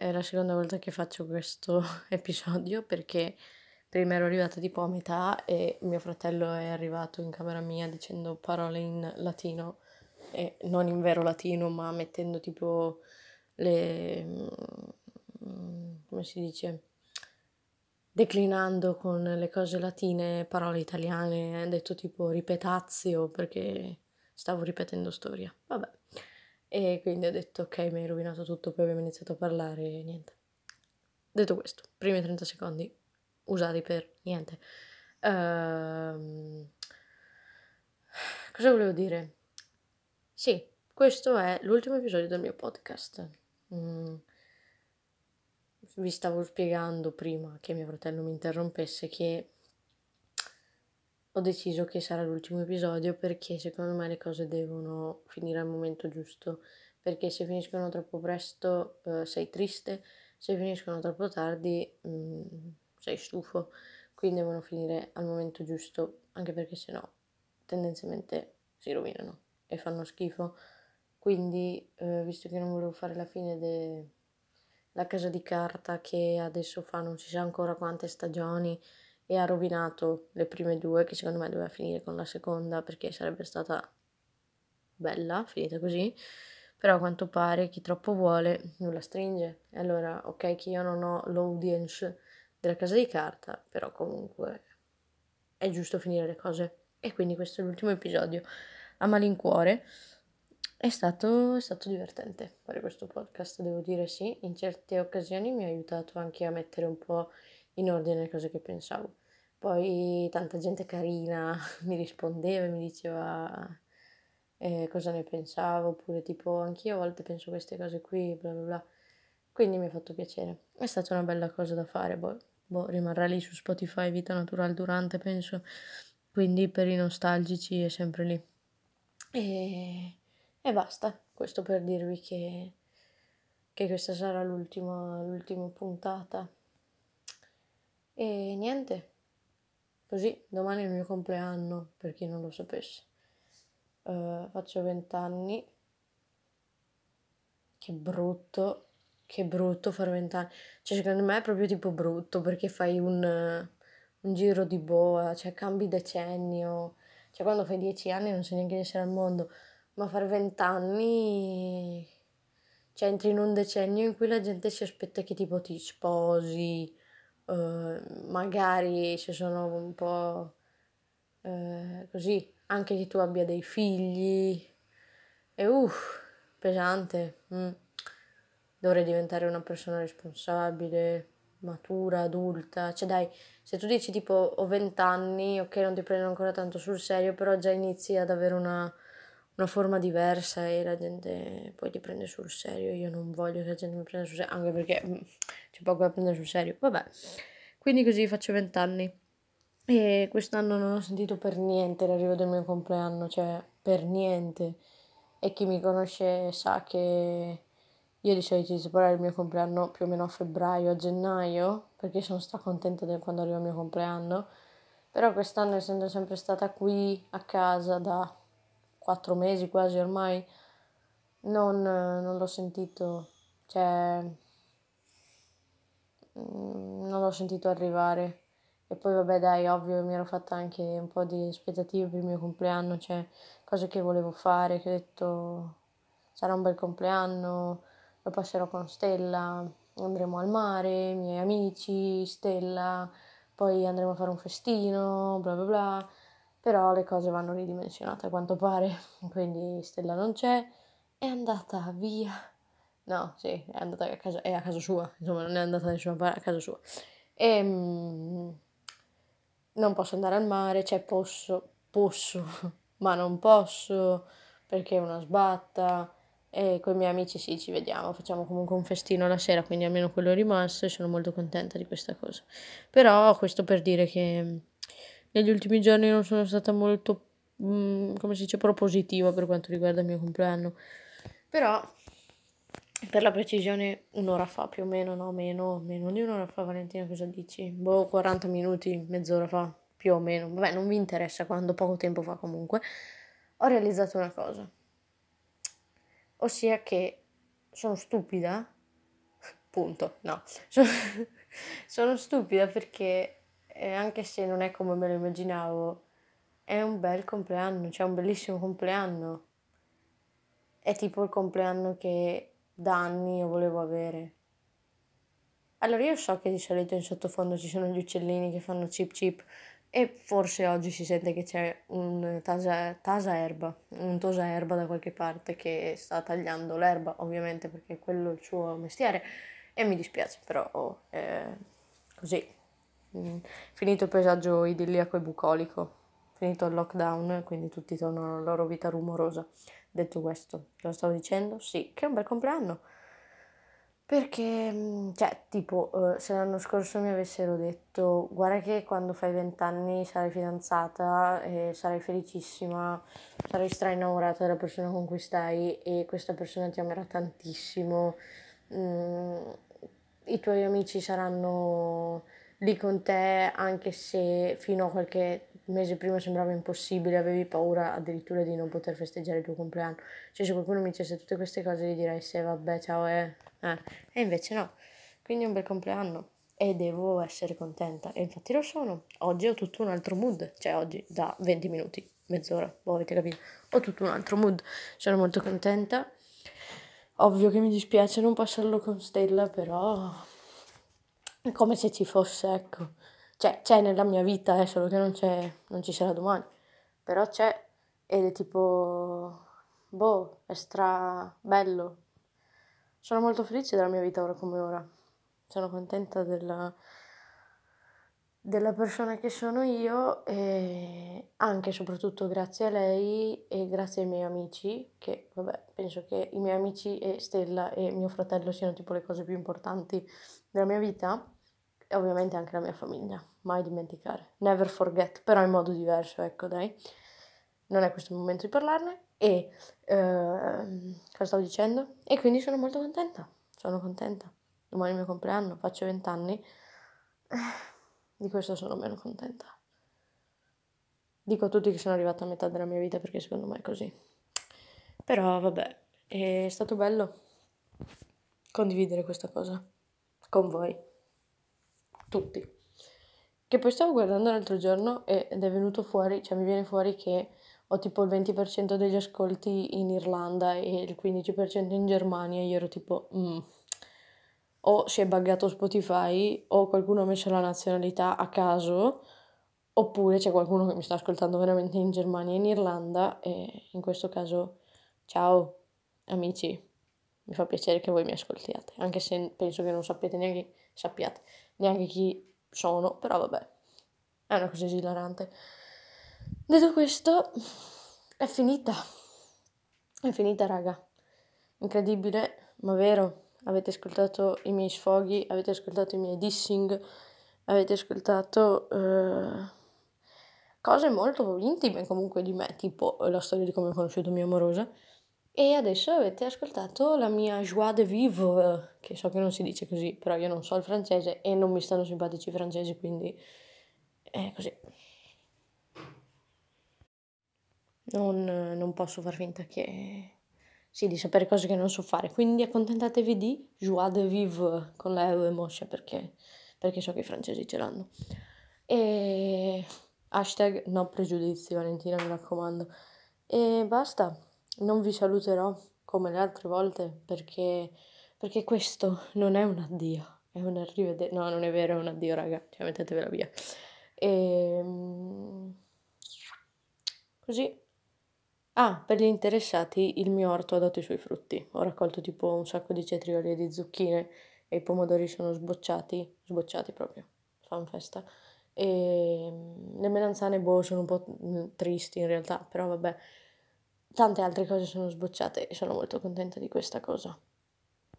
è la seconda volta che faccio questo episodio perché prima ero arrivata tipo a metà e mio fratello è arrivato in camera mia dicendo parole in latino e non in vero latino ma mettendo tipo le... Mm, come si dice? declinando con le cose latine parole italiane, ha detto tipo ripetazio perché stavo ripetendo storia. Vabbè. E quindi ho detto ok, mi hai rovinato tutto, poi abbiamo iniziato a parlare e niente. Detto questo, primi 30 secondi usati per niente. Uh, cosa volevo dire? Sì, questo è l'ultimo episodio del mio podcast. Mm. Vi stavo spiegando prima che mio fratello mi interrompesse che ho deciso che sarà l'ultimo episodio perché secondo me le cose devono finire al momento giusto, perché se finiscono troppo presto uh, sei triste, se finiscono troppo tardi um, sei stufo, quindi devono finire al momento giusto, anche perché sennò tendenzialmente si rovinano e fanno schifo. Quindi, uh, visto che non volevo fare la fine della casa di carta che adesso fa non si sa ancora quante stagioni, e ha rovinato le prime due, che secondo me doveva finire con la seconda perché sarebbe stata bella, finita così. Però a quanto pare chi troppo vuole nulla stringe. E allora, ok, che io non ho l'audience della casa di carta, però comunque è giusto finire le cose. E quindi questo è l'ultimo episodio. A malincuore. È stato, è stato divertente fare questo podcast, devo dire sì. In certe occasioni mi ha aiutato anche a mettere un po' in ordine le cose che pensavo. Poi tanta gente carina mi rispondeva e mi diceva eh, cosa ne pensavo, oppure tipo anch'io a volte penso queste cose qui, bla bla bla. Quindi mi ha fatto piacere. È stata una bella cosa da fare, boh, boh rimarrà lì su Spotify Vita Natural Durante, penso. Quindi per i nostalgici è sempre lì. E, e basta, questo per dirvi che, che questa sarà l'ultima puntata. E niente, così domani è il mio compleanno, per chi non lo sapesse. Uh, faccio vent'anni. Che brutto, che brutto fare vent'anni. Cioè, secondo me è proprio tipo brutto perché fai un, un giro di boa, cioè cambi decennio. Cioè, quando fai dieci anni non sai neanche di essere al mondo, ma fare vent'anni. Cioè, entri in un decennio in cui la gente si aspetta che tipo ti sposi, uh, magari se sono un po' uh, così, anche che tu abbia dei figli. E uff, pesante. Mm. Dovrei diventare una persona responsabile, matura, adulta. Cioè dai, se tu dici tipo ho vent'anni, ok, non ti prendo ancora tanto sul serio, però già inizi ad avere una, una forma diversa e la gente poi ti prende sul serio. Io non voglio che la gente mi prenda sul serio, anche perché mm, c'è poco da prendere sul serio. Vabbè, quindi così faccio vent'anni. E quest'anno non ho sentito per niente l'arrivo del mio compleanno, cioè per niente. E chi mi conosce sa che io di solito parlare del mio compleanno più o meno a febbraio, a gennaio, perché sono stracontenta di quando arriva il mio compleanno. Però quest'anno, essendo sempre stata qui a casa da quattro mesi quasi ormai, non, non l'ho sentito, cioè mm, non l'ho sentito arrivare. E poi vabbè dai, ovvio, mi ero fatta anche un po' di aspettative per il mio compleanno, cioè cose che volevo fare, che ho detto sarà un bel compleanno, lo passerò con Stella, andremo al mare, i miei amici, Stella, poi andremo a fare un festino, bla bla bla, però le cose vanno ridimensionate a quanto pare, quindi Stella non c'è, è andata via. No, sì, è andata a casa, è a casa sua, insomma non è andata da nessuna parte, a casa sua. E... Ehm, non posso andare al mare, cioè posso, posso, ma non posso perché è una sbatta. E con i miei amici sì, ci vediamo, facciamo comunque un festino la sera, quindi almeno quello è rimasto e sono molto contenta di questa cosa. Però questo per dire che negli ultimi giorni non sono stata molto, mm, come si dice, propositiva per quanto riguarda il mio compleanno. Però per la precisione un'ora fa più o meno, no meno, meno di un'ora fa Valentina cosa dici? Boh, 40 minuti, mezz'ora fa, più o meno, vabbè non vi interessa quando, poco tempo fa comunque, ho realizzato una cosa, ossia che sono stupida punto, no. Sono, sono stupida perché eh, anche se non è come me lo immaginavo, è un bel compleanno, cioè un bellissimo compleanno. È tipo il compleanno che da anni io volevo avere. Allora io so che di solito in sottofondo ci sono gli uccellini che fanno chip chip e forse oggi si sente che c'è un tasa, tasa erba, un tosa erba da qualche parte che sta tagliando l'erba, ovviamente perché quello è il suo mestiere e mi dispiace, però oh, è così. Mm, finito il paesaggio idilliaco e bucolico, finito il lockdown, quindi tutti tornano alla loro vita rumorosa. Detto questo, lo stavo dicendo? Sì, che è un bel compleanno. Perché, mm, cioè, tipo, eh, se l'anno scorso mi avessero detto, guarda che quando fai vent'anni sarai fidanzata e sarai felicissima, sarai stra innamorata della persona con cui stai e questa persona ti amerà tantissimo, mm, i tuoi amici saranno lì con te anche se fino a qualche mese prima sembrava impossibile, avevi paura addirittura di non poter festeggiare il tuo compleanno. Cioè se qualcuno mi dicesse tutte queste cose gli direi se vabbè ciao eh. eh. E invece no. Quindi un bel compleanno e devo essere contenta e infatti lo sono. Oggi ho tutto un altro mood, cioè oggi da 20 minuti, mezz'ora, voi avete capito. Ho tutto un altro mood, sono molto contenta Ovvio che mi dispiace non passarlo con Stella, però come se ci fosse, ecco. Cioè, c'è nella mia vita, eh, solo che non c'è, non ci sarà domani. Però c'è ed è tipo, boh, è stra bello. Sono molto felice della mia vita ora come ora. Sono contenta della, della persona che sono io e anche e soprattutto grazie a lei e grazie ai miei amici, che vabbè, penso che i miei amici e Stella e mio fratello siano tipo le cose più importanti della mia vita e ovviamente anche la mia famiglia, mai dimenticare, never forget, però in modo diverso, ecco dai, non è questo il momento di parlarne e eh, cosa stavo dicendo? E quindi sono molto contenta, sono contenta, domani è il mio compleanno, faccio vent'anni. Di questo sono meno contenta. Dico a tutti che sono arrivata a metà della mia vita perché secondo me è così. Però vabbè, è stato bello condividere questa cosa con voi. Tutti. Che poi stavo guardando l'altro giorno ed è venuto fuori, cioè mi viene fuori che ho tipo il 20% degli ascolti in Irlanda e il 15% in Germania. Io ero tipo, mm, o si è buggato Spotify o qualcuno ha messo la nazionalità a caso oppure c'è qualcuno che mi sta ascoltando veramente in Germania e in Irlanda e in questo caso ciao amici. Mi fa piacere che voi mi ascoltiate anche se penso che non sappiate neanche sappiate neanche chi sono però vabbè è una cosa esilarante. Detto questo è finita. È finita raga. Incredibile ma vero avete ascoltato i miei sfoghi, avete ascoltato i miei dissing, avete ascoltato uh, cose molto intime comunque di me, tipo la storia di come ho conosciuto mia amorosa. E adesso avete ascoltato la mia joie de vivre, che so che non si dice così, però io non so il francese e non mi stanno simpatici i francesi, quindi è così. Non, non posso far finta che sì, di sapere cose che non so fare. Quindi accontentatevi di joie de vivre con la E moscia perché, perché so che i francesi ce l'hanno. E hashtag no pregiudizi, Valentina, mi raccomando. E basta, non vi saluterò come le altre volte perché, perché questo non è un addio, è un arrivederci. No, non è vero, è un addio, raga, cioè mettetevela via. E... Ehm, così Ah, per gli interessati, il mio orto ha dato i suoi frutti. Ho raccolto tipo un sacco di cetrioli e di zucchine e i pomodori sono sbocciati, sbocciati proprio, fan festa. E mm, le melanzane, boh, sono un po' mm, tristi in realtà, però vabbè, tante altre cose sono sbocciate e sono molto contenta di questa cosa.